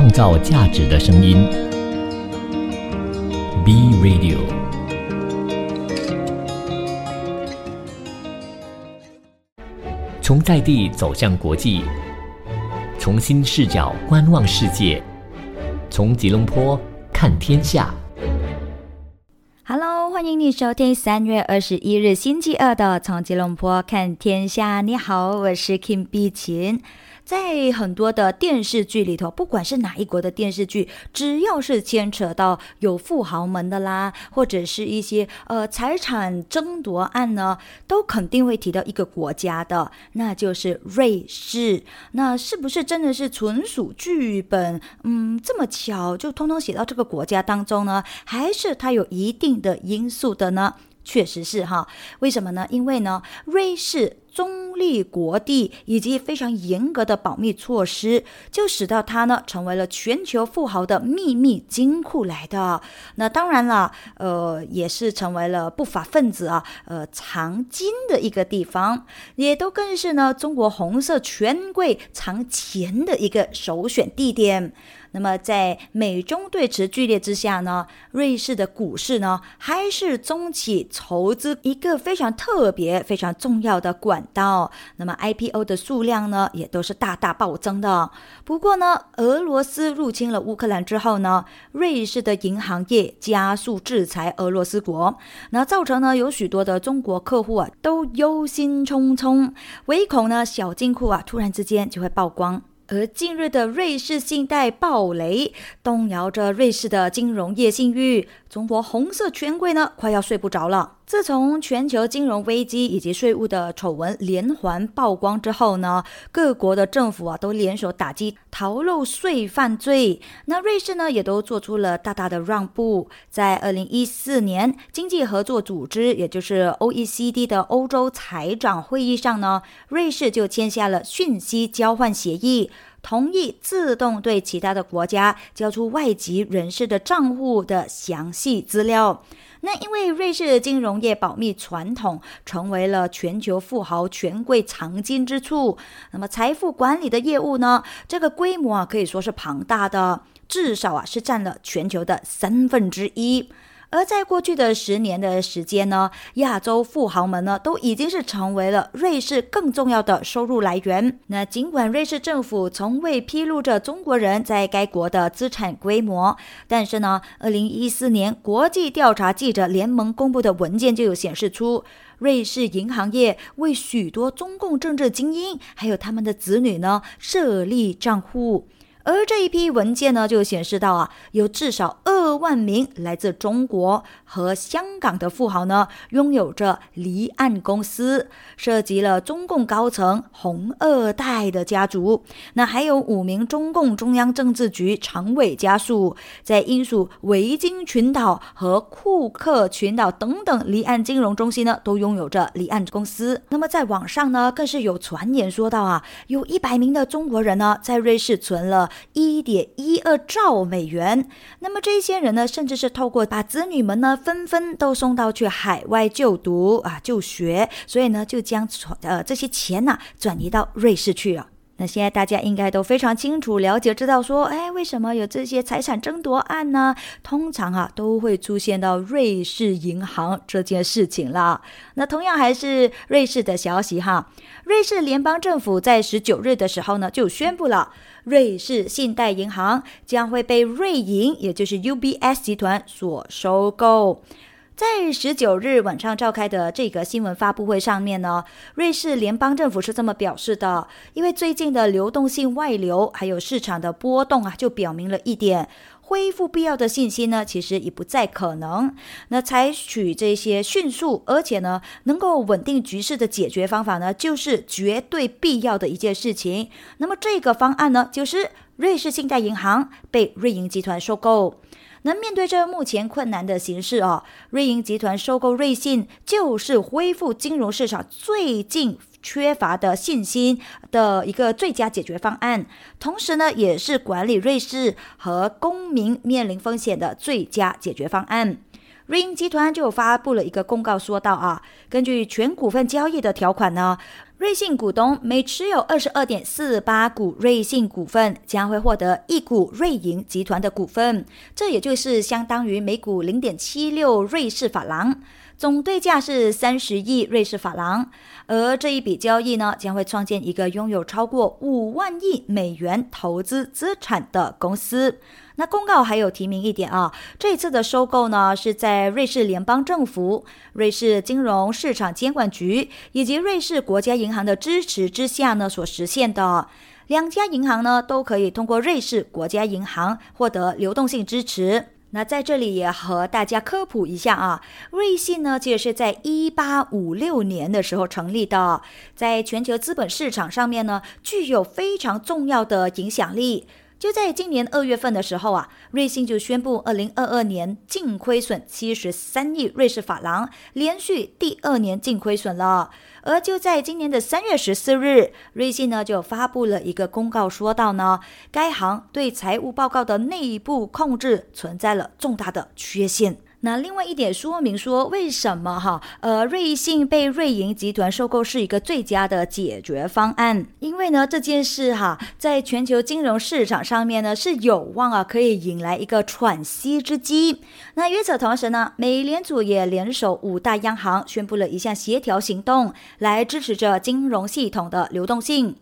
创造价值的声音。B Radio。从在地走向国际，从新视角观望世界，从吉隆坡看天下。Hello，欢迎你收听三月二十一日星期二的《从吉隆坡看天下》。你好，我是 Kim 碧琴。在很多的电视剧里头，不管是哪一国的电视剧，只要是牵扯到有富豪们的啦，或者是一些呃财产争夺案呢，都肯定会提到一个国家的，那就是瑞士。那是不是真的是纯属剧本？嗯，这么巧就通通写到这个国家当中呢？还是它有一定的因素的呢？确实是哈，为什么呢？因为呢，瑞士中立国地以及非常严格的保密措施，就使到它呢成为了全球富豪的秘密金库来的。那当然了，呃，也是成为了不法分子啊，呃，藏金的一个地方，也都更是呢中国红色权贵藏钱的一个首选地点。那么，在美中对峙剧烈之下呢，瑞士的股市呢，还是中企筹资一个非常特别、非常重要的管道。那么 IPO 的数量呢，也都是大大暴增的。不过呢，俄罗斯入侵了乌克兰之后呢，瑞士的银行业加速制裁俄罗斯国，那造成呢，有许多的中国客户啊，都忧心忡忡，唯恐呢，小金库啊，突然之间就会曝光。而近日的瑞士信贷暴雷，动摇着瑞士的金融业信誉。中国红色权贵呢，快要睡不着了。自从全球金融危机以及税务的丑闻连环曝光之后呢，各国的政府啊都联手打击逃漏税犯罪。那瑞士呢，也都做出了大大的让步。在二零一四年经济合作组织，也就是 OECD 的欧洲财长会议上呢，瑞士就签下了讯息交换协议。同意自动对其他的国家交出外籍人士的账户的详细资料。那因为瑞士金融业保密传统成为了全球富豪权贵藏金之处，那么财富管理的业务呢，这个规模啊可以说是庞大的，至少啊是占了全球的三分之一。而在过去的十年的时间呢，亚洲富豪们呢都已经是成为了瑞士更重要的收入来源。那尽管瑞士政府从未披露着中国人在该国的资产规模，但是呢，二零一四年国际调查记者联盟公布的文件就有显示出，瑞士银行业为许多中共政治精英还有他们的子女呢设立账户。而这一批文件呢，就显示到啊，有至少二万名来自中国和香港的富豪呢，拥有着离岸公司，涉及了中共高层红二代的家族。那还有五名中共中央政治局常委家属，在英属维京群岛和库克群岛等等离岸金融中心呢，都拥有着离岸公司。那么在网上呢，更是有传言说到啊，有一百名的中国人呢，在瑞士存了。一点一二兆美元，那么这些人呢，甚至是透过把子女们呢，纷纷都送到去海外就读啊就学，所以呢，就将呃这些钱呐、转移到瑞士去了。那现在大家应该都非常清楚了解，知道说，哎，为什么有这些财产争夺案呢？通常啊，都会出现到瑞士银行这件事情啦。那同样还是瑞士的消息哈，瑞士联邦政府在十九日的时候呢，就宣布了。瑞士信贷银行将会被瑞银，也就是 UBS 集团所收购。在十九日晚上召开的这个新闻发布会上面呢，瑞士联邦政府是这么表示的：，因为最近的流动性外流，还有市场的波动啊，就表明了一点。恢复必要的信心呢，其实已不再可能。那采取这些迅速而且呢能够稳定局势的解决方法呢，就是绝对必要的一件事情。那么这个方案呢，就是瑞士信贷银行被瑞银集团收购。那面对这目前困难的形势哦，瑞银集团收购瑞信，就是恢复金融市场最近缺乏的信心的一个最佳解决方案，同时呢，也是管理瑞士和公民面临风险的最佳解决方案。瑞银集团就发布了一个公告，说到啊，根据全股份交易的条款呢，瑞信股东每持有二十二点四八股瑞信股份，将会获得一股瑞银集团的股份，这也就是相当于每股零点七六瑞士法郎，总对价是三十亿瑞士法郎。而这一笔交易呢，将会创建一个拥有超过五万亿美元投资资产的公司。那公告还有提名一点啊，这次的收购呢是在瑞士联邦政府、瑞士金融市场监管局以及瑞士国家银行的支持之下呢所实现的。两家银行呢都可以通过瑞士国家银行获得流动性支持。那在这里也和大家科普一下啊，瑞信呢其实是在一八五六年的时候成立的，在全球资本市场上面呢具有非常重要的影响力。就在今年二月份的时候啊，瑞信就宣布，二零二二年净亏损七十三亿瑞士法郎，连续第二年净亏损了。而就在今年的三月十四日，瑞信呢就发布了一个公告，说到呢，该行对财务报告的内部控制存在了重大的缺陷。那另外一点说明说，为什么哈呃瑞信被瑞银集团收购是一个最佳的解决方案？因为呢这件事哈在全球金融市场上面呢是有望啊可以引来一个喘息之机。那与此同时呢，美联储也联手五大央行宣布了一项协调行动，来支持着金融系统的流动性。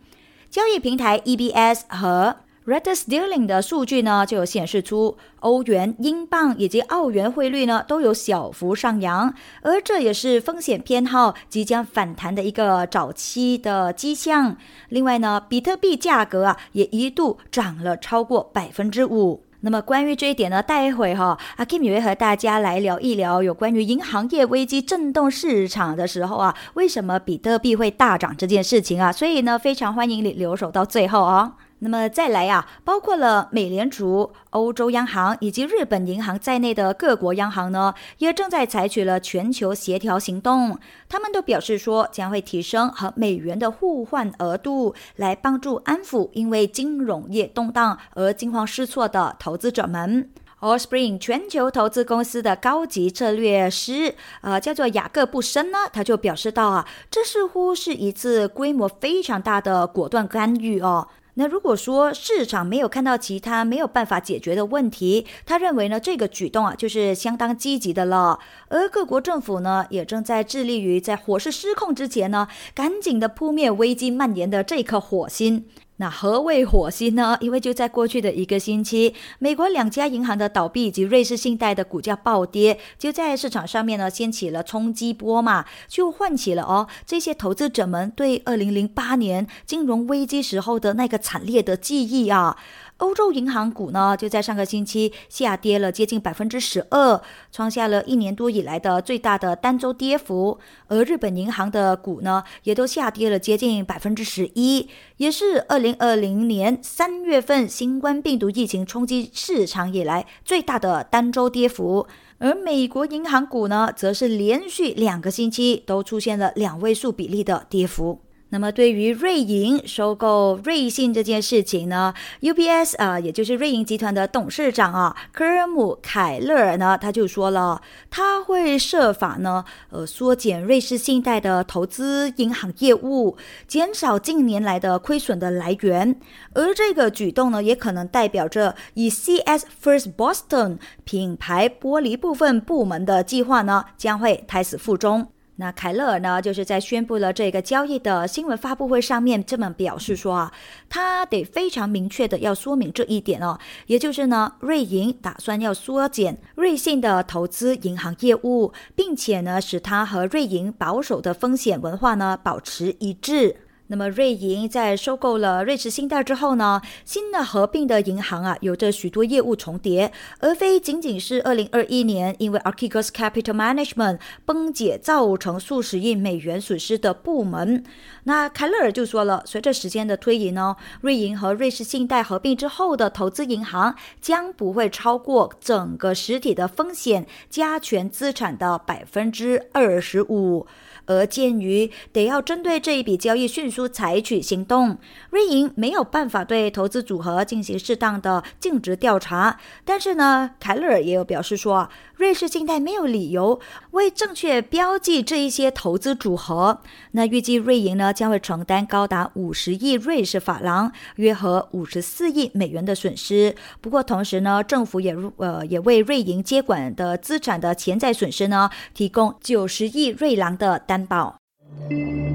交易平台 EBS 和 Reuters Dealing 的数据呢，就显示出欧元、英镑以及澳元汇率呢都有小幅上扬，而这也是风险偏好即将反弹的一个早期的迹象。另外呢，比特币价格啊也一度涨了超过百分之五。那么关于这一点呢，待会哈阿 Kim 也会和大家来聊一聊有关于银行业危机震动市场的时候啊，为什么比特币会大涨这件事情啊？所以呢，非常欢迎你留守到最后哦。那么再来啊，包括了美联储、欧洲央行以及日本银行在内的各国央行呢，也正在采取了全球协调行动。他们都表示说，将会提升和美元的互换额度，来帮助安抚因为金融业动荡而惊慌失措的投资者们。Allspring 全球投资公司的高级策略师，呃，叫做雅各布森呢，他就表示到啊，这似乎是一次规模非常大的果断干预哦。那如果说市场没有看到其他没有办法解决的问题，他认为呢这个举动啊就是相当积极的了。而各国政府呢也正在致力于在火势失控之前呢，赶紧的扑灭危机蔓延的这颗火星。那何谓火星呢？因为就在过去的一个星期，美国两家银行的倒闭以及瑞士信贷的股价暴跌，就在市场上面呢掀起了冲击波嘛，就唤起了哦这些投资者们对二零零八年金融危机时候的那个惨烈的记忆啊。欧洲银行股呢，就在上个星期下跌了接近百分之十二，创下了一年多以来的最大的单周跌幅。而日本银行的股呢，也都下跌了接近百分之十一，也是二零二零年三月份新冠病毒疫情冲击市场以来最大的单周跌幅。而美国银行股呢，则是连续两个星期都出现了两位数比例的跌幅。那么，对于瑞银收购瑞信这件事情呢，UBS 啊，也就是瑞银集团的董事长啊，科尔姆凯勒尔呢，他就说了，他会设法呢，呃，缩减瑞士信贷的投资银行业务，减少近年来的亏损的来源。而这个举动呢，也可能代表着以 CS First Boston 品牌剥离部分部门的计划呢，将会胎死腹中。那凯勒尔呢，就是在宣布了这个交易的新闻发布会上面这么表示说啊，他得非常明确的要说明这一点哦，也就是呢，瑞银打算要缩减瑞信的投资银行业务，并且呢，使它和瑞银保守的风险文化呢保持一致。那么瑞银在收购了瑞士信贷之后呢，新的合并的银行啊，有着许多业务重叠，而非仅仅是二零二一年因为 Archegos Capital Management 崩解造成数十亿美元损失的部门。那凯勒尔就说了，随着时间的推移呢，瑞银和瑞士信贷合并之后的投资银行将不会超过整个实体的风险加权资产的百分之二十五。而鉴于得要针对这一笔交易迅速采取行动，瑞银没有办法对投资组合进行适当的尽职调查。但是呢，凯勒尔也有表示说，瑞士信贷没有理由为正确标记这一些投资组合。那预计瑞银呢将会承担高达五十亿瑞士法郎，约合五十四亿美元的损失。不过同时呢，政府也呃也为瑞银接管的资产的潜在损失呢提供九十亿瑞郎的担保。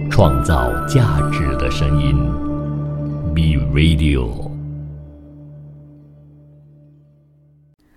创造价值的声音，Be Radio。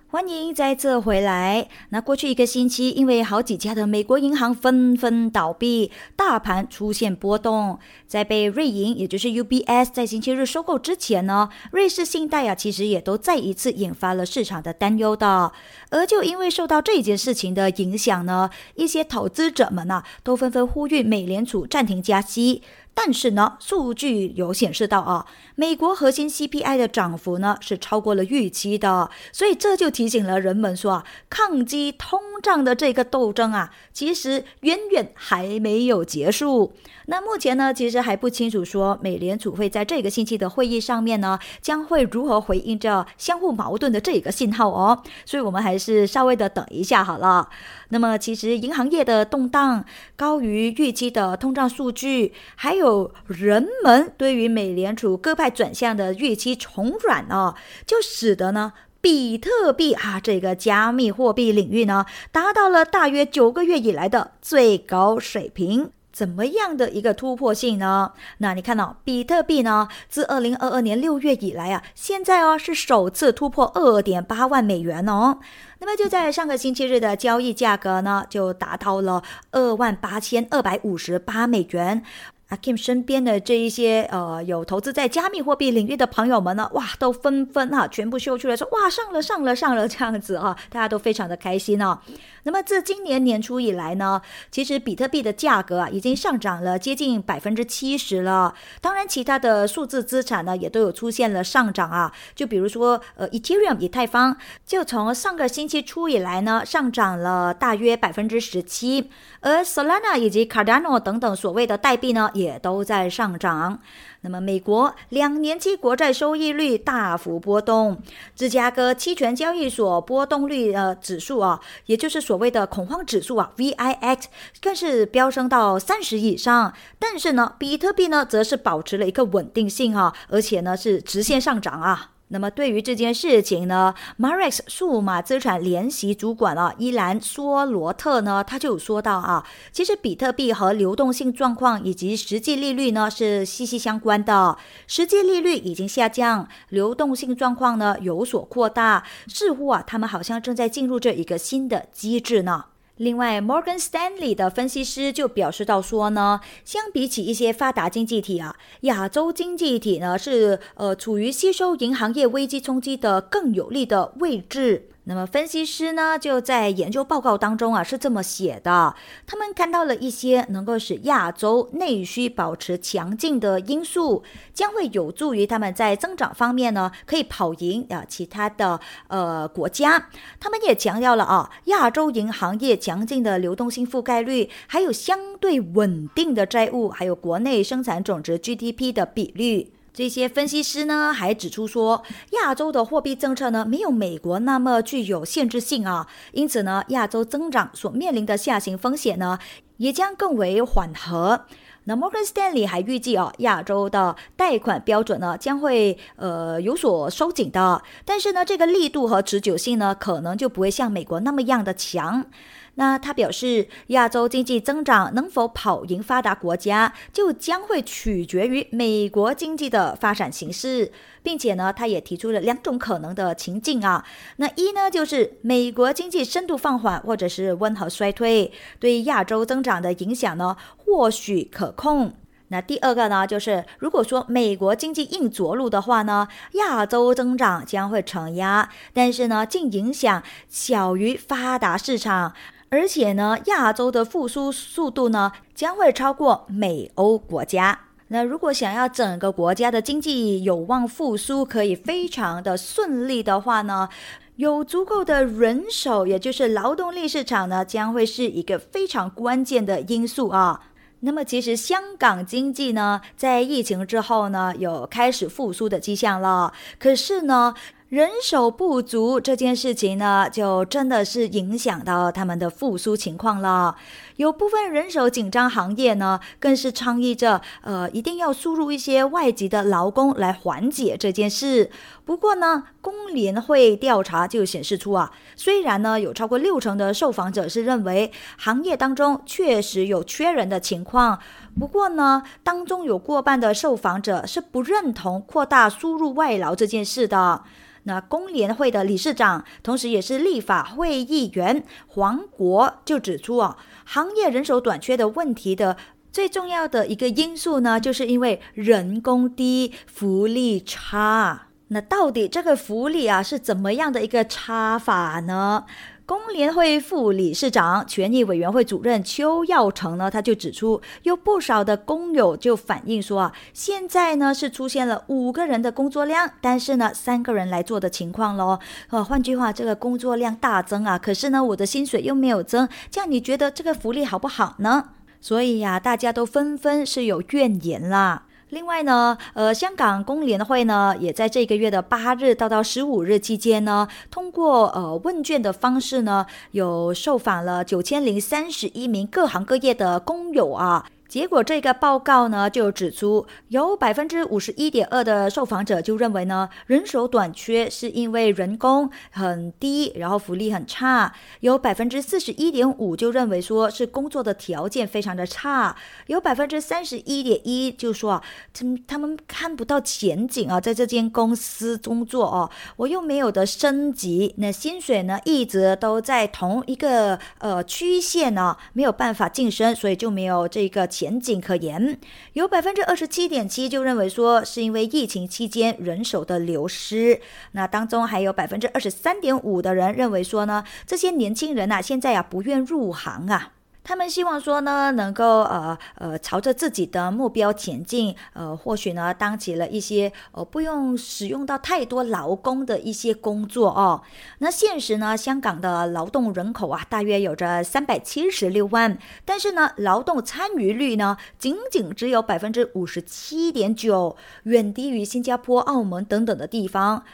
欢迎再次回来。那过去一个星期，因为好几家的美国银行纷纷倒闭，大盘出现波动。在被瑞银，也就是 UBS，在星期日收购之前呢，瑞士信贷啊，其实也都再一次引发了市场的担忧的。而就因为受到这件事情的影响呢，一些投资者们呢，都纷纷呼吁美联储暂停加息。但是呢，数据有显示到啊，美国核心 CPI 的涨幅呢是超过了预期的，所以这就提醒了人们说啊，抗击通胀的这个斗争啊，其实远远还没有结束。那目前呢，其实还不清楚说美联储会在这个星期的会议上面呢，将会如何回应这相互矛盾的这个信号哦。所以我们还是稍微的等一下好了。那么，其实银行业的动荡、高于预期的通胀数据，还有人们对于美联储各派转向的预期重软哦，就使得呢，比特币啊这个加密货币领域呢，达到了大约九个月以来的最高水平。怎么样的一个突破性呢？那你看到比特币呢，自二零二二年六月以来啊，现在哦是首次突破二点八万美元哦。那么就在上个星期日的交易价格呢，就达到了二万八千二百五十八美元。阿 Kim 身边的这一些呃有投资在加密货币领域的朋友们呢，哇，都纷纷哈全部秀出来说，哇，上了上了上了这样子哈，大家都非常的开心哦。那么自今年年初以来呢，其实比特币的价格啊已经上涨了接近百分之七十了。当然，其他的数字资产呢也都有出现了上涨啊。就比如说呃，Ethereum 以太坊就从上个星期初以来呢上涨了大约百分之十七，而 Solana 以及 Cardano 等等所谓的代币呢也都在上涨。那么，美国两年期国债收益率大幅波动，芝加哥期权交易所波动率呃指数啊，也就是所谓的恐慌指数啊，VIX 更是飙升到三十以上。但是呢，比特币呢，则是保持了一个稳定性啊，而且呢是直线上涨啊。那么对于这件事情呢，Marex 数码资产联席主管啊，伊兰索罗特呢，他就有说到啊，其实比特币和流动性状况以及实际利率呢是息息相关的。实际利率已经下降，流动性状况呢有所扩大，似乎啊，他们好像正在进入这一个新的机制呢。另外摩根士丹利的分析师就表示到说呢，相比起一些发达经济体啊，亚洲经济体呢是呃处于吸收银行业危机冲击的更有利的位置。那么分析师呢，就在研究报告当中啊，是这么写的：他们看到了一些能够使亚洲内需保持强劲的因素，将会有助于他们在增长方面呢，可以跑赢啊其他的呃国家。他们也强调了啊，亚洲银行业强劲的流动性覆盖率，还有相对稳定的债务，还有国内生产总值 GDP 的比率。这些分析师呢，还指出说，亚洲的货币政策呢，没有美国那么具有限制性啊，因此呢，亚洲增长所面临的下行风险呢，也将更为缓和。那 Morgan Stanley 还预计啊，亚洲的贷款标准呢，将会呃有所收紧的，但是呢，这个力度和持久性呢，可能就不会像美国那么样的强。那他表示，亚洲经济增长能否跑赢发达国家，就将会取决于美国经济的发展形势，并且呢，他也提出了两种可能的情境啊。那一呢，就是美国经济深度放缓或者是温和衰退，对亚洲增长的影响呢，或许可控。那第二个呢，就是如果说美国经济硬着陆的话呢，亚洲增长将会承压，但是呢，净影响小于发达市场。而且呢，亚洲的复苏速度呢将会超过美欧国家。那如果想要整个国家的经济有望复苏，可以非常的顺利的话呢，有足够的人手，也就是劳动力市场呢，将会是一个非常关键的因素啊。那么，其实香港经济呢，在疫情之后呢，有开始复苏的迹象了。可是呢，人手不足这件事情呢，就真的是影响到他们的复苏情况了。有部分人手紧张行业呢，更是倡议着，呃，一定要输入一些外籍的劳工来缓解这件事。不过呢，工联会调查就显示出啊，虽然呢有超过六成的受访者是认为行业当中确实有缺人的情况，不过呢，当中有过半的受访者是不认同扩大输入外劳这件事的。那工联会的理事长，同时也是立法会议员黄国就指出啊。行业人手短缺的问题的最重要的一个因素呢，就是因为人工低、福利差。那到底这个福利啊是怎么样的一个差法呢？工联会副理事长、权益委员会主任邱耀成呢，他就指出，有不少的工友就反映说啊，现在呢是出现了五个人的工作量，但是呢三个人来做的情况喽。呃，换句话，这个工作量大增啊，可是呢我的薪水又没有增，这样你觉得这个福利好不好呢？所以呀，大家都纷纷是有怨言啦。另外呢，呃，香港工联会呢，也在这个月的八日到到十五日期间呢，通过呃问卷的方式呢，有受访了九千零三十一名各行各业的工友啊。结果这个报告呢就指出，有百分之五十一点二的受访者就认为呢，人手短缺是因为人工很低，然后福利很差；有百分之四十一点五就认为说是工作的条件非常的差；有百分之三十一点一就说啊，他他们看不到前景啊，在这间公司工作哦，我又没有的升级，那薪水呢一直都在同一个呃曲线呢，没有办法晋升，所以就没有这个。前景可言，有百分之二十七点七就认为说是因为疫情期间人手的流失，那当中还有百分之二十三点五的人认为说呢，这些年轻人啊现在啊不愿入行啊。他们希望说呢，能够呃呃朝着自己的目标前进，呃或许呢当起了一些呃不用使用到太多劳工的一些工作哦。那现实呢，香港的劳动人口啊大约有着三百七十六万，但是呢劳动参与率呢仅仅只有百分之五十七点九，远低于新加坡、澳门等等的地方。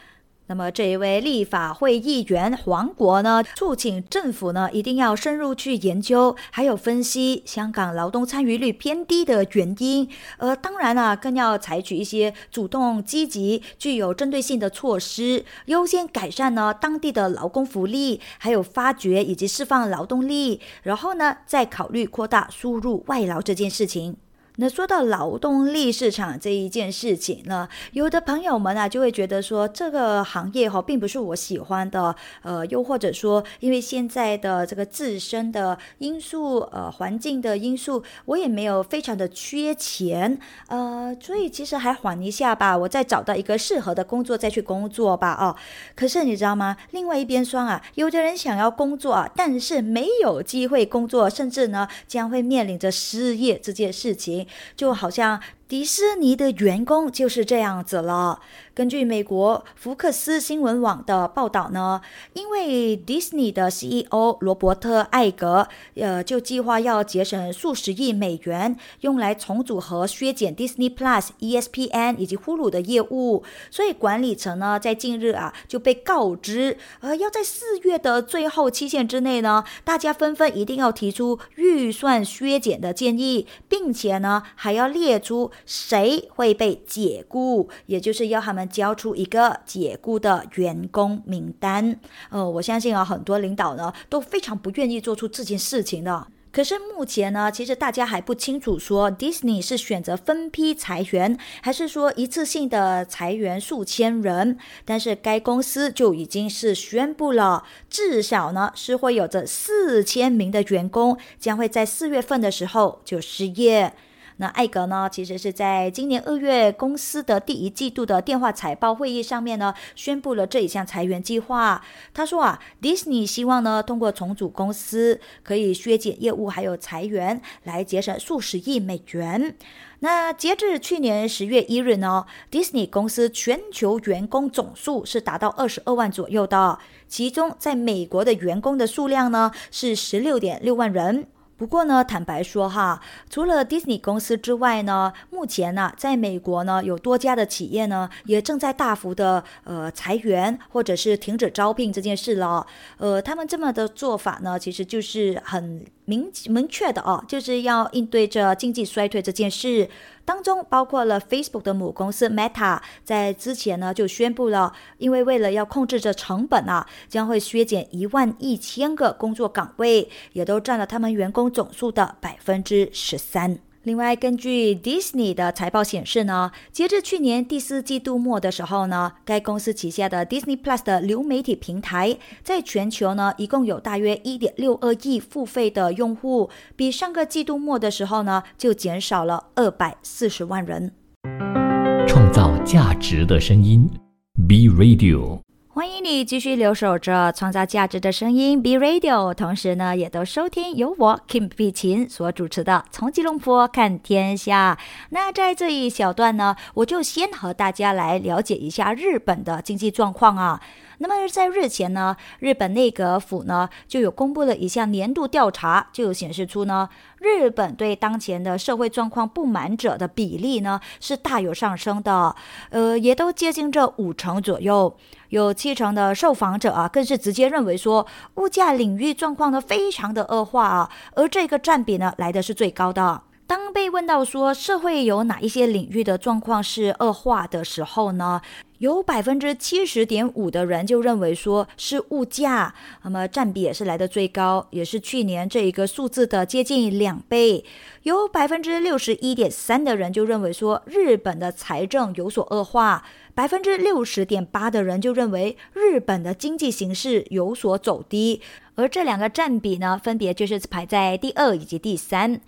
那么这一位立法会议员黄国呢，促请政府呢一定要深入去研究，还有分析香港劳动参与率偏低的原因。呃，当然啊，更要采取一些主动、积极、具有针对性的措施，优先改善呢当地的劳工福利，还有发掘以及释放劳动力，然后呢再考虑扩大输入外劳这件事情。那说到劳动力市场这一件事情呢，有的朋友们啊就会觉得说这个行业哈并不是我喜欢的，呃，又或者说因为现在的这个自身的因素，呃，环境的因素，我也没有非常的缺钱，呃，所以其实还缓一下吧，我再找到一个适合的工作再去工作吧，哦。可是你知道吗？另外一边说啊，有的人想要工作啊，但是没有机会工作，甚至呢将会面临着失业这件事情。就好像。迪士尼的员工就是这样子了。根据美国福克斯新闻网的报道呢，因为迪士尼的 CEO 罗伯特艾格，呃，就计划要节省数十亿美元，用来重组和削减 Disney Plus、ESPN 以及呼噜的业务。所以管理层呢，在近日啊，就被告知，呃，要在四月的最后期限之内呢，大家纷纷一定要提出预算削减的建议，并且呢，还要列出。谁会被解雇？也就是要他们交出一个解雇的员工名单。呃，我相信啊，很多领导呢都非常不愿意做出这件事情的。可是目前呢，其实大家还不清楚，说 Disney 是选择分批裁员，还是说一次性的裁员数千人。但是该公司就已经是宣布了，至少呢是会有着四千名的员工将会在四月份的时候就失业。那艾格呢，其实是在今年二月公司的第一季度的电话财报会议上面呢，宣布了这一项裁员计划。他说啊，迪士尼希望呢，通过重组公司，可以削减业务还有裁员，来节省数十亿美元。那截至去年十月一日呢，Disney 公司全球员工总数是达到二十二万左右的，其中在美国的员工的数量呢是十六点六万人。不过呢，坦白说哈，除了 Disney 公司之外呢，目前呢，在美国呢，有多家的企业呢，也正在大幅的呃裁员或者是停止招聘这件事了。呃，他们这么的做法呢，其实就是很。明明确的哦，就是要应对着经济衰退这件事，当中包括了 Facebook 的母公司 Meta，在之前呢就宣布了，因为为了要控制着成本啊，将会削减一万一千个工作岗位，也都占了他们员工总数的百分之十三。另外，根据 Disney 的财报显示呢，截至去年第四季度末的时候呢，该公司旗下的 Disney Plus 的流媒体平台在全球呢，一共有大约一点六二亿付费的用户，比上个季度末的时候呢，就减少了二百四十万人。创造价值的声音，B Radio。欢迎你继续留守着创造价值的声音 B Radio，同时呢，也都收听由我 Kim 碧琴所主持的《从吉隆坡看天下》。那在这一小段呢，我就先和大家来了解一下日本的经济状况啊。那么在日前呢，日本内阁府呢就有公布了一项年度调查，就有显示出呢，日本对当前的社会状况不满者的比例呢是大有上升的，呃，也都接近这五成左右，有七成的受访者啊，更是直接认为说物价领域状况呢非常的恶化啊，而这个占比呢来的是最高的。当被问到说社会有哪一些领域的状况是恶化的时候呢，有百分之七十点五的人就认为说是物价，那么占比也是来的最高，也是去年这一个数字的接近两倍。有百分之六十一点三的人就认为说日本的财政有所恶化，百分之六十点八的人就认为日本的经济形势有所走低，而这两个占比呢，分别就是排在第二以及第三。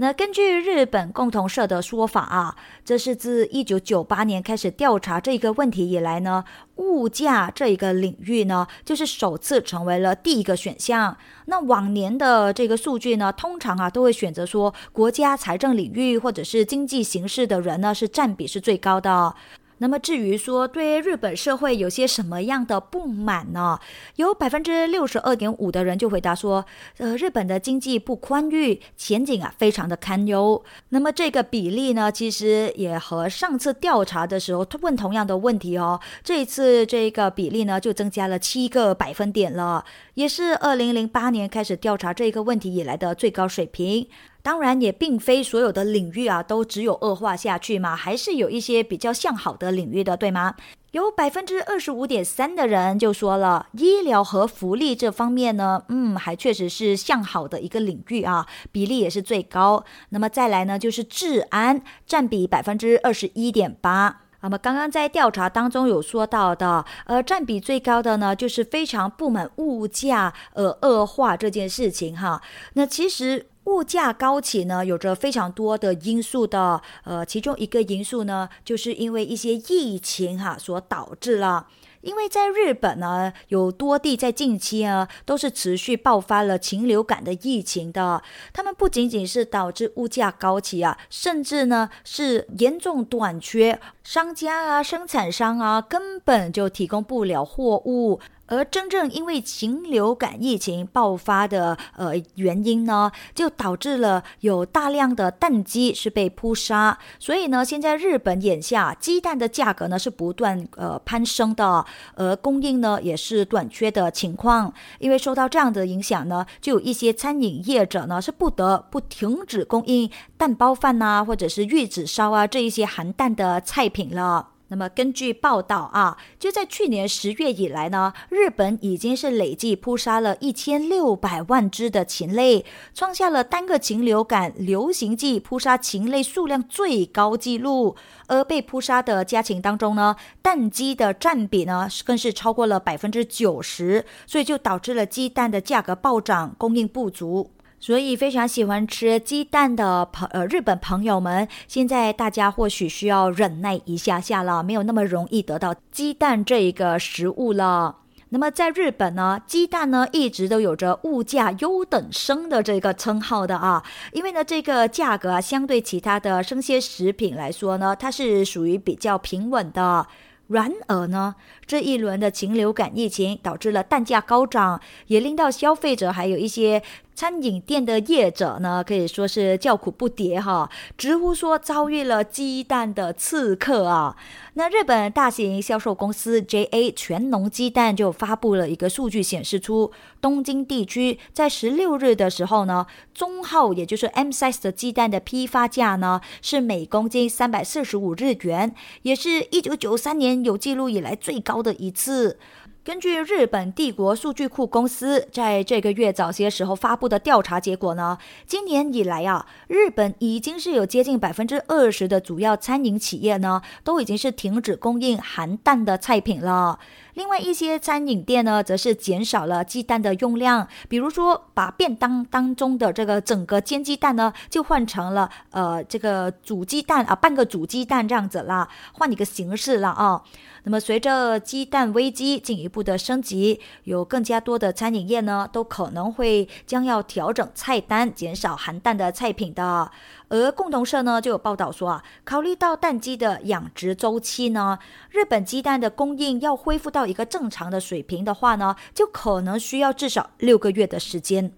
那根据日本共同社的说法啊，这是自一九九八年开始调查这个问题以来呢，物价这一个领域呢，就是首次成为了第一个选项。那往年的这个数据呢，通常啊都会选择说国家财政领域或者是经济形势的人呢，是占比是最高的。那么至于说对日本社会有些什么样的不满呢？有百分之六十二点五的人就回答说，呃，日本的经济不宽裕，前景啊非常的堪忧。那么这个比例呢，其实也和上次调查的时候问同样的问题哦，这一次这个比例呢就增加了七个百分点了，也是二零零八年开始调查这个问题以来的最高水平。当然也并非所有的领域啊都只有恶化下去嘛，还是有一些比较向好的领域的，对吗？有百分之二十五点三的人就说了，医疗和福利这方面呢，嗯，还确实是向好的一个领域啊，比例也是最高。那么再来呢，就是治安，占比百分之二十一点八。那么刚刚在调查当中有说到的，呃，占比最高的呢，就是非常不满物价呃恶化这件事情哈。那其实。物价高企呢，有着非常多的因素的，呃，其中一个因素呢，就是因为一些疫情哈所导致了。因为在日本呢，有多地在近期啊都是持续爆发了禽流感的疫情的，他们不仅仅是导致物价高企啊，甚至呢是严重短缺，商家啊、生产商啊根本就提供不了货物。而真正因为禽流感疫情爆发的呃原因呢，就导致了有大量的蛋鸡是被扑杀，所以呢，现在日本眼下鸡蛋的价格呢是不断呃攀升的，而供应呢也是短缺的情况。因为受到这样的影响呢，就有一些餐饮业者呢是不得不停止供应蛋包饭呐，或者是玉子烧啊这一些含蛋的菜品了。那么根据报道啊，就在去年十月以来呢，日本已经是累计扑杀了一千六百万只的禽类，创下了单个禽流感流行季扑杀禽类数量最高纪录。而被扑杀的家禽当中呢，蛋鸡的占比呢更是超过了百分之九十，所以就导致了鸡蛋的价格暴涨，供应不足。所以，非常喜欢吃鸡蛋的朋呃日本朋友们，现在大家或许需要忍耐一下下了，没有那么容易得到鸡蛋这一个食物了。那么在日本呢，鸡蛋呢一直都有着物价优等生的这个称号的啊，因为呢这个价格啊相对其他的生鲜食品来说呢，它是属于比较平稳的。然而呢，这一轮的禽流感疫情导致了蛋价高涨，也令到消费者还有一些。餐饮店的业者呢，可以说是叫苦不迭哈，直呼说遭遇了鸡蛋的刺客啊。那日本大型销售公司 JA 全农鸡蛋就发布了一个数据，显示出东京地区在十六日的时候呢，中号也就是 M size 的鸡蛋的批发价呢是每公斤三百四十五日元，也是一九九三年有记录以来最高的一次。根据日本帝国数据库公司在这个月早些时候发布的调查结果呢，今年以来啊，日本已经是有接近百分之二十的主要餐饮企业呢，都已经是停止供应含蛋的菜品了。另外一些餐饮店呢，则是减少了鸡蛋的用量，比如说把便当当中的这个整个煎鸡蛋呢，就换成了呃这个煮鸡蛋啊，半个煮鸡蛋这样子啦，换一个形式了啊。那么随着鸡蛋危机进一步的升级，有更加多的餐饮业呢，都可能会将要调整菜单，减少含蛋的菜品的。而共同社呢就有报道说啊，考虑到蛋鸡的养殖周期呢，日本鸡蛋的供应要恢复到一个正常的水平的话呢，就可能需要至少六个月的时间。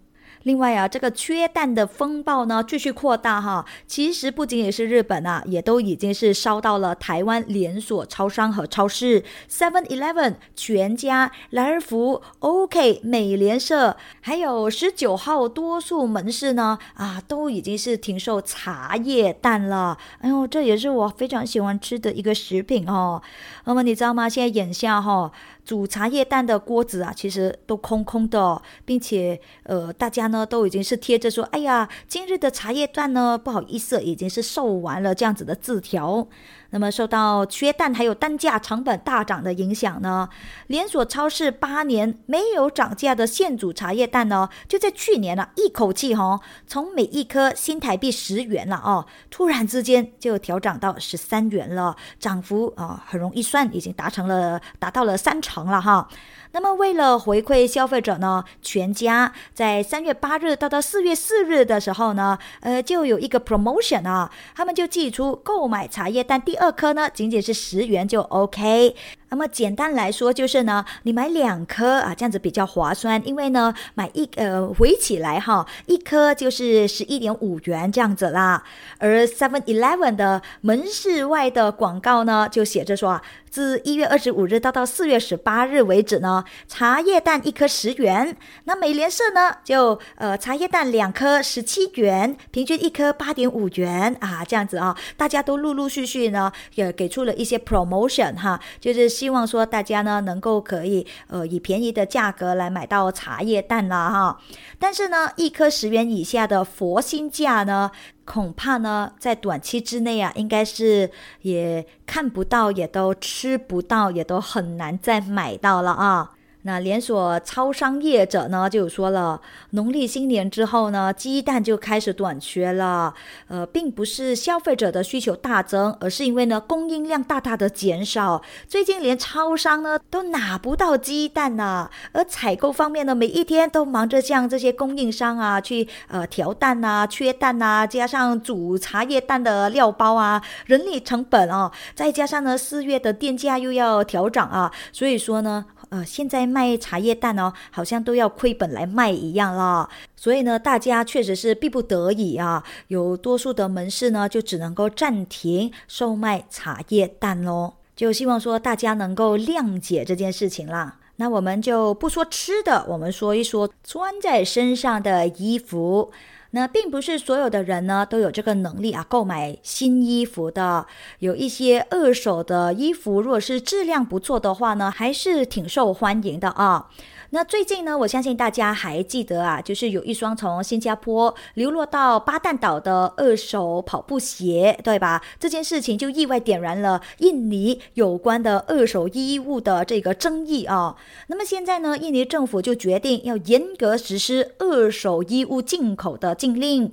另外啊，这个缺蛋的风暴呢继续扩大哈。其实不仅也是日本啊，也都已经是烧到了台湾连锁超商和超市，Seven Eleven、全家、莱尔福、OK、美联社，还有十九号多数门市呢啊，都已经是停售茶叶蛋了。哎呦，这也是我非常喜欢吃的一个食品哦。那么你知道吗？现在眼下哈。煮茶叶蛋的锅子啊，其实都空空的，并且呃，大家呢都已经是贴着说：“哎呀，今日的茶叶蛋呢，不好意思，已经是售完了。”这样子的字条。那么受到缺蛋还有单价成本大涨的影响呢，连锁超市八年没有涨价的现煮茶叶蛋呢，就在去年呢一口气哈，从每一颗新台币十元了哦，突然之间就调涨到十三元了，涨幅啊很容易算，已经达成了达到了三成了哈。那么，为了回馈消费者呢，全家在三月八日到到四月四日的时候呢，呃，就有一个 promotion 啊，他们就寄出购买茶叶蛋第二颗呢，仅仅是十元就 OK。那么简单来说就是呢，你买两颗啊，这样子比较划算，因为呢，买一呃回起来哈，一颗就是十一点五元这样子啦。而 Seven Eleven 的门市外的广告呢，就写着说啊，自一月二十五日到到四月十八日为止呢，茶叶蛋一颗十元。那美联社呢，就呃茶叶蛋两颗十七元，平均一颗八点五元啊，这样子啊，大家都陆陆续续呢也给出了一些 promotion 哈，就是。希望说大家呢能够可以呃以便宜的价格来买到茶叶蛋啦哈，但是呢一颗十元以下的佛心价呢，恐怕呢在短期之内啊应该是也看不到，也都吃不到，也都很难再买到了啊。那连锁超商业者呢，就说了，农历新年之后呢，鸡蛋就开始短缺了。呃，并不是消费者的需求大增，而是因为呢，供应量大大的减少。最近连超商呢都拿不到鸡蛋呐，而采购方面呢，每一天都忙着向这些供应商啊去呃调蛋呐、缺蛋呐，加上煮茶叶蛋的料包啊，人力成本啊，再加上呢四月的电价又要调涨啊，所以说呢。呃，现在卖茶叶蛋哦，好像都要亏本来卖一样了。所以呢，大家确实是逼不得已啊，有多数的门市呢，就只能够暂停售卖茶叶蛋喽。就希望说大家能够谅解这件事情啦。那我们就不说吃的，我们说一说穿在身上的衣服。那并不是所有的人呢都有这个能力啊，购买新衣服的。有一些二手的衣服，如果是质量不错的话呢，还是挺受欢迎的啊。那最近呢，我相信大家还记得啊，就是有一双从新加坡流落到巴旦岛的二手跑步鞋，对吧？这件事情就意外点燃了印尼有关的二手衣物的这个争议啊。那么现在呢，印尼政府就决定要严格实施二手衣物进口的禁令。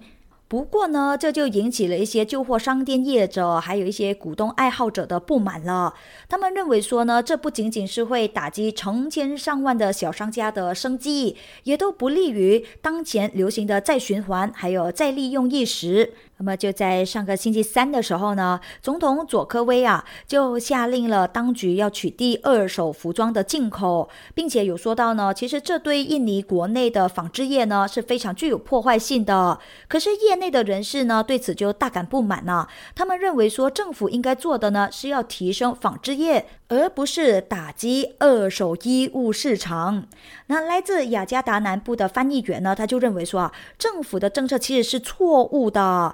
不过呢，这就引起了一些旧货商店业者，还有一些股东爱好者的不满了。他们认为说呢，这不仅仅是会打击成千上万的小商家的生计，也都不利于当前流行的再循环还有再利用意识。那么就在上个星期三的时候呢，总统佐科威啊就下令了当局要取缔二手服装的进口，并且有说到呢，其实这对印尼国内的纺织业呢是非常具有破坏性的。可是业内的人士呢对此就大感不满呢，他们认为说政府应该做的呢是要提升纺织业。而不是打击二手衣物市场。那来自雅加达南部的翻译员呢，他就认为说啊，政府的政策其实是错误的。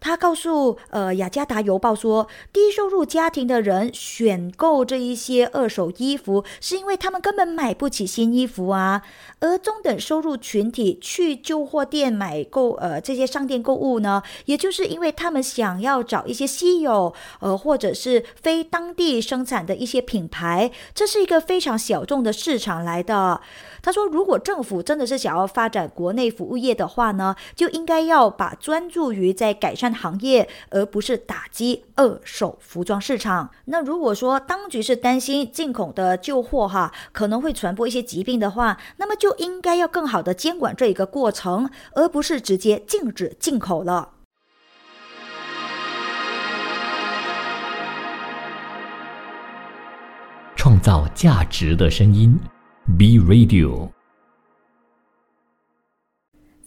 他告诉呃雅加达邮报说，低收入家庭的人选购这一些二手衣服，是因为他们根本买不起新衣服啊。而中等收入群体去旧货店买购呃这些商店购物呢，也就是因为他们想要找一些稀有呃或者是非当地生产的一些。品牌，这是一个非常小众的市场来的。他说，如果政府真的是想要发展国内服务业的话呢，就应该要把专注于在改善行业，而不是打击二手服装市场。那如果说当局是担心进口的旧货哈可能会传播一些疾病的话，那么就应该要更好的监管这一个过程，而不是直接禁止进口了。创造价值的声音，B Radio。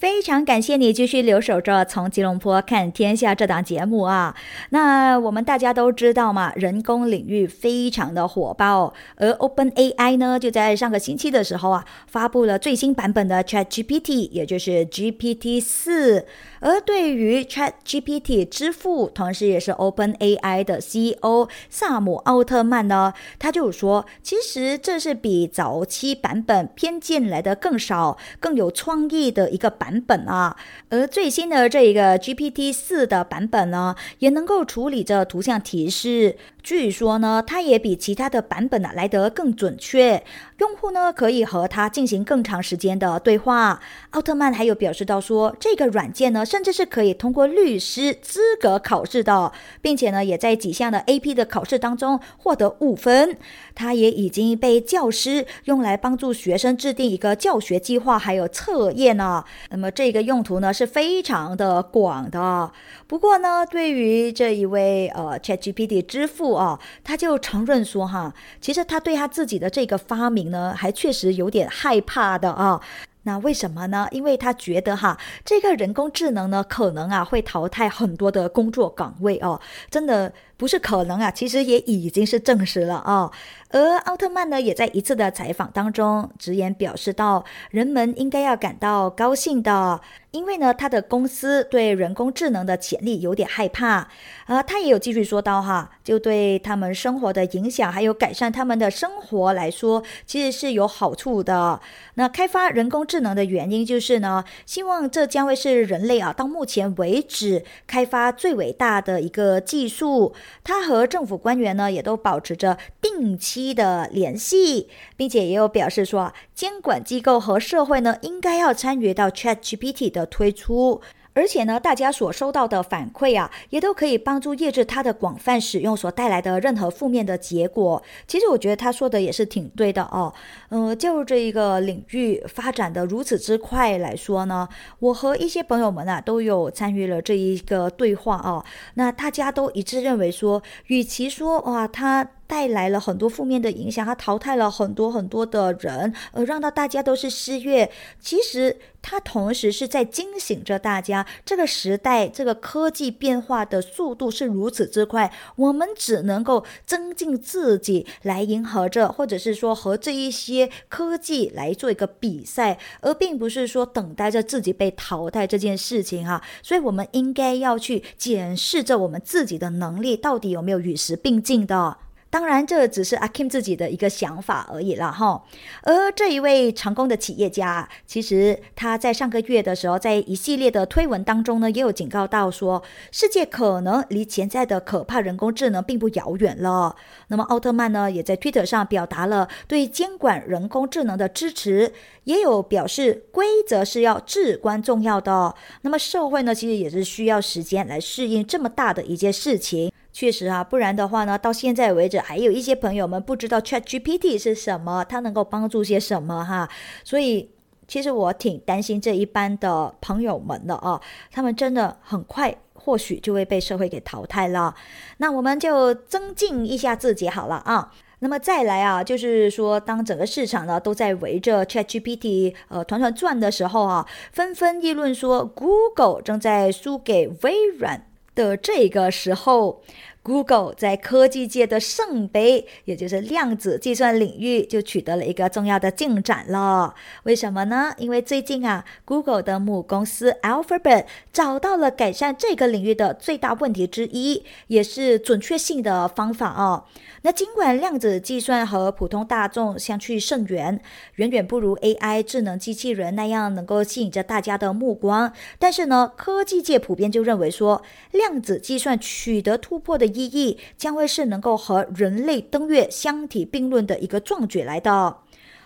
非常感谢你继续留守着《从吉隆坡看天下》这档节目啊！那我们大家都知道嘛，人工领域非常的火爆，而 Open AI 呢，就在上个星期的时候啊，发布了最新版本的 Chat GPT，也就是 GPT 四。而对于 Chat GPT 之父，同时也是 Open AI 的 CEO 萨姆奥特曼呢，他就说，其实这是比早期版本偏见来的更少、更有创意的一个版版本啊。而最新的这一个 GPT 四的版本呢，也能够处理这图像提示。据说呢，它也比其他的版本呢来得更准确，用户呢可以和它进行更长时间的对话。奥特曼还有表示到说，这个软件呢甚至是可以通过律师资格考试的，并且呢也在几项的 AP 的考试当中获得五分。它也已经被教师用来帮助学生制定一个教学计划，还有测验呢。那么这个用途呢是非常的广的。不过呢，对于这一位呃 ChatGPT 之父啊，他就承认说哈，其实他对他自己的这个发明呢，还确实有点害怕的啊。那为什么呢？因为他觉得哈，这个人工智能呢，可能啊会淘汰很多的工作岗位哦，真的。不是可能啊，其实也已经是证实了啊。而奥特曼呢，也在一次的采访当中直言表示到，人们应该要感到高兴的，因为呢，他的公司对人工智能的潜力有点害怕。啊，他也有继续说到哈，就对他们生活的影响，还有改善他们的生活来说，其实是有好处的。那开发人工智能的原因就是呢，希望这将会是人类啊到目前为止开发最伟大的一个技术。他和政府官员呢，也都保持着定期的联系，并且也有表示说，监管机构和社会呢，应该要参与到 ChatGPT 的推出。而且呢，大家所收到的反馈啊，也都可以帮助抑制它的广泛使用所带来的任何负面的结果。其实我觉得他说的也是挺对的哦。呃，就这一个领域发展的如此之快来说呢，我和一些朋友们啊都有参与了这一个对话啊。那大家都一致认为说，与其说哇，它。带来了很多负面的影响，它淘汰了很多很多的人，而让到大家都是失业。其实它同时是在惊醒着大家，这个时代这个科技变化的速度是如此之快，我们只能够增进自己来迎合着，或者是说和这一些科技来做一个比赛，而并不是说等待着自己被淘汰这件事情哈。所以我们应该要去检视着我们自己的能力到底有没有与时并进的。当然，这只是阿 Kim 自己的一个想法而已了哈。而这一位成功的企业家，其实他在上个月的时候，在一系列的推文当中呢，也有警告到说，世界可能离潜在的可怕人工智能并不遥远了。那么奥特曼呢，也在 Twitter 上表达了对监管人工智能的支持，也有表示规则是要至关重要的。那么社会呢，其实也是需要时间来适应这么大的一件事情。确实啊，不然的话呢，到现在为止，还有一些朋友们不知道 Chat GPT 是什么，它能够帮助些什么哈。所以，其实我挺担心这一班的朋友们的啊，他们真的很快或许就会被社会给淘汰了。那我们就增进一下自己好了啊。那么再来啊，就是说，当整个市场呢都在围着 Chat GPT 呃团团转的时候啊，纷纷议论说 Google 正在输给微软。的这个时候，Google 在科技界的圣杯，也就是量子计算领域，就取得了一个重要的进展了。为什么呢？因为最近啊，Google 的母公司 Alphabet 找到了改善这个领域的最大问题之一，也是准确性的方法哦。那尽管量子计算和普通大众相去甚远，远远不如 AI 智能机器人那样能够吸引着大家的目光，但是呢，科技界普遍就认为说，量子计算取得突破的意义，将会是能够和人类登月相提并论的一个壮举来的。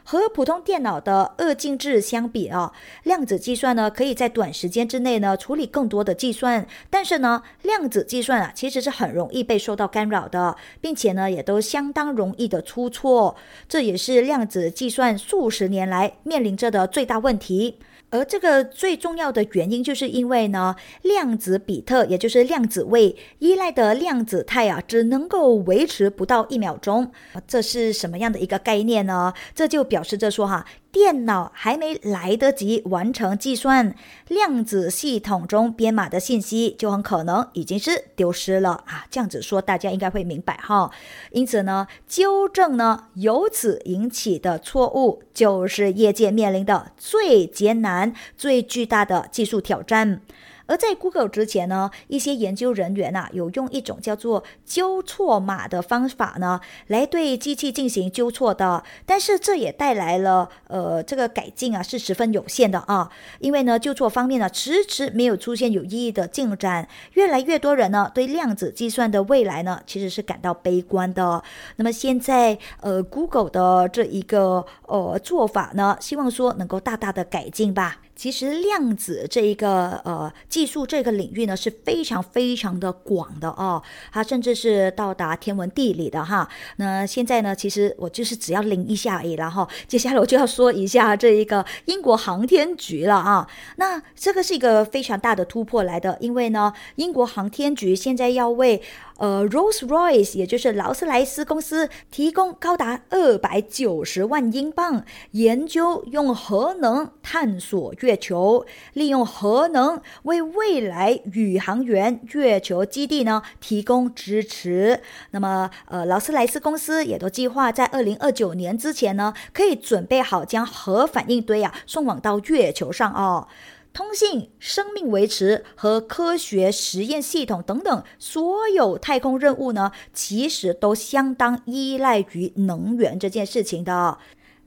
和普通电脑的二进制相比啊，量子计算呢可以在短时间之内呢处理更多的计算，但是呢，量子计算啊其实是很容易被受到干扰的，并且呢也都相当容易的出错，这也是量子计算数十年来面临着的最大问题。而这个最重要的原因，就是因为呢，量子比特，也就是量子位依赖的量子态啊，只能够维持不到一秒钟。这是什么样的一个概念呢？这就表示着说哈。电脑还没来得及完成计算，量子系统中编码的信息就很可能已经是丢失了啊！这样子说，大家应该会明白哈。因此呢，纠正呢由此引起的错误，就是业界面临的最艰难、最巨大的技术挑战。而在 Google 之前呢，一些研究人员呐，有用一种叫做纠错码的方法呢，来对机器进行纠错的。但是这也带来了呃，这个改进啊是十分有限的啊，因为呢，纠错方面呢迟迟没有出现有意义的进展。越来越多人呢对量子计算的未来呢其实是感到悲观的。那么现在呃，Google 的这一个呃做法呢，希望说能够大大的改进吧。其实量子这一个呃技术这个领域呢是非常非常的广的哦，它甚至是到达天文地理的哈。那现在呢，其实我就是只要拎一下而已然后。接下来我就要说一下这一个英国航天局了啊。那这个是一个非常大的突破来的，因为呢，英国航天局现在要为呃，Rolls-Royce，也就是劳斯莱斯公司提供高达二百九十万英镑，研究用核能探索月球，利用核能为未来宇航员月球基地呢提供支持。那么，呃，劳斯莱斯公司也都计划在二零二九年之前呢，可以准备好将核反应堆啊送往到月球上哦。通信、生命维持和科学实验系统等等，所有太空任务呢，其实都相当依赖于能源这件事情的。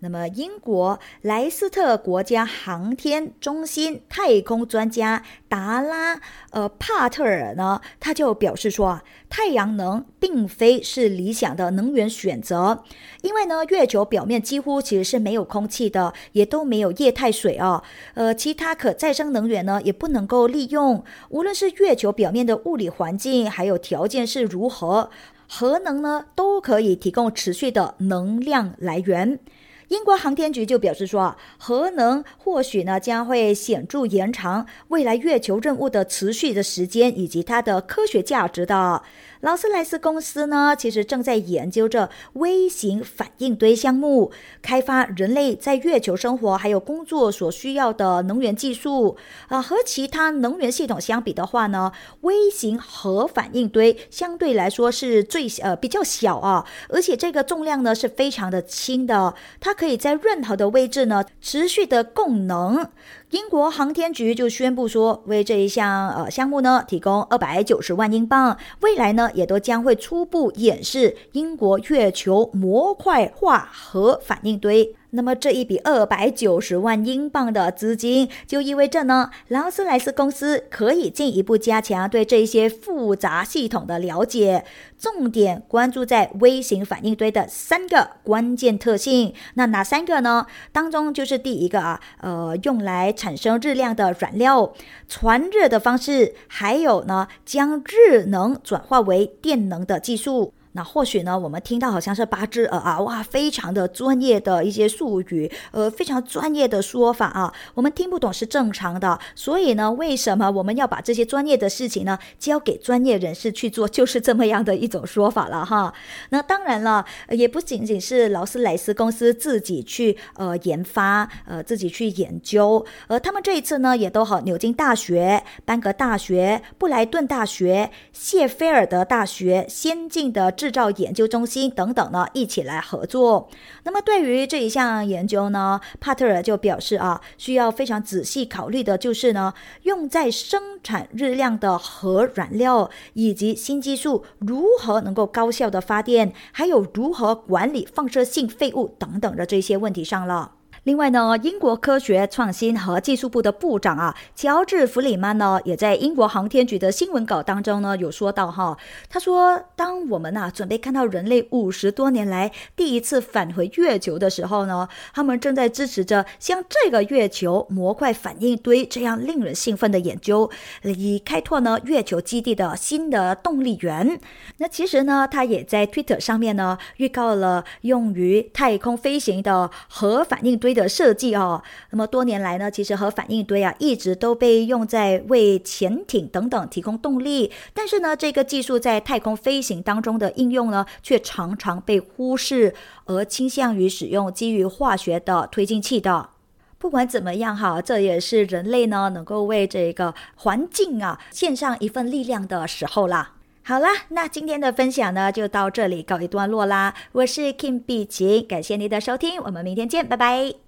那么，英国莱斯特国家航天中心太空专家达拉呃帕特尔呢，他就表示说啊，太阳能并非是理想的能源选择，因为呢，月球表面几乎其实是没有空气的，也都没有液态水啊，呃，其他可再生能源呢也不能够利用，无论是月球表面的物理环境还有条件是如何，核能呢都可以提供持续的能量来源。英国航天局就表示说，核能或许呢将会显著延长未来月球任务的持续的时间以及它的科学价值的。劳斯莱斯公司呢，其实正在研究着微型反应堆项目，开发人类在月球生活还有工作所需要的能源技术。啊，和其他能源系统相比的话呢，微型核反应堆相对来说是最呃比较小啊，而且这个重量呢是非常的轻的，它可以在任何的位置呢持续的供能。英国航天局就宣布说，为这一项呃项目呢提供二百九十万英镑，未来呢也都将会初步演示英国月球模块化核反应堆。那么这一笔二百九十万英镑的资金，就意味着呢，劳斯莱斯公司可以进一步加强对这些复杂系统的了解，重点关注在微型反应堆的三个关键特性。那哪三个呢？当中就是第一个啊，呃，用来产生热量的燃料，传热的方式，还有呢，将热能转化为电能的技术。那或许呢，我们听到好像是八只耳啊，哇，非常的专业的一些术语，呃，非常专业的说法啊，我们听不懂是正常的。所以呢，为什么我们要把这些专业的事情呢交给专业人士去做，就是这么样的一种说法了哈。那当然了，也不仅仅是劳斯莱斯公司自己去呃研发，呃自己去研究，呃他们这一次呢，也都和牛津大学、班格大学、布莱顿大学、谢菲尔德大学、先进的智制造研究中心等等呢，一起来合作。那么对于这一项研究呢，帕特尔就表示啊，需要非常仔细考虑的就是呢，用在生产热量的核燃料以及新技术如何能够高效的发电，还有如何管理放射性废物等等的这些问题上了。另外呢，英国科学创新和技术部的部长啊，乔治弗里曼呢，也在英国航天局的新闻稿当中呢，有说到哈，他说，当我们呐准备看到人类五十多年来第一次返回月球的时候呢，他们正在支持着像这个月球模块反应堆这样令人兴奋的研究，以开拓呢月球基地的新的动力源。那其实呢，他也在 Twitter 上面呢，预告了用于太空飞行的核反应堆。的设计哦，那么多年来呢，其实核反应堆啊一直都被用在为潜艇等等提供动力，但是呢，这个技术在太空飞行当中的应用呢，却常常被忽视，而倾向于使用基于化学的推进器的。不管怎么样哈，这也是人类呢能够为这个环境啊献上一份力量的时候啦。好啦，那今天的分享呢就到这里告一段落啦。我是 Kim 碧琪，感谢您的收听，我们明天见，拜拜。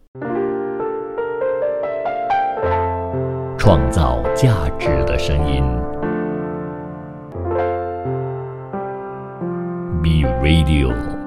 创造价值的声音，B Radio。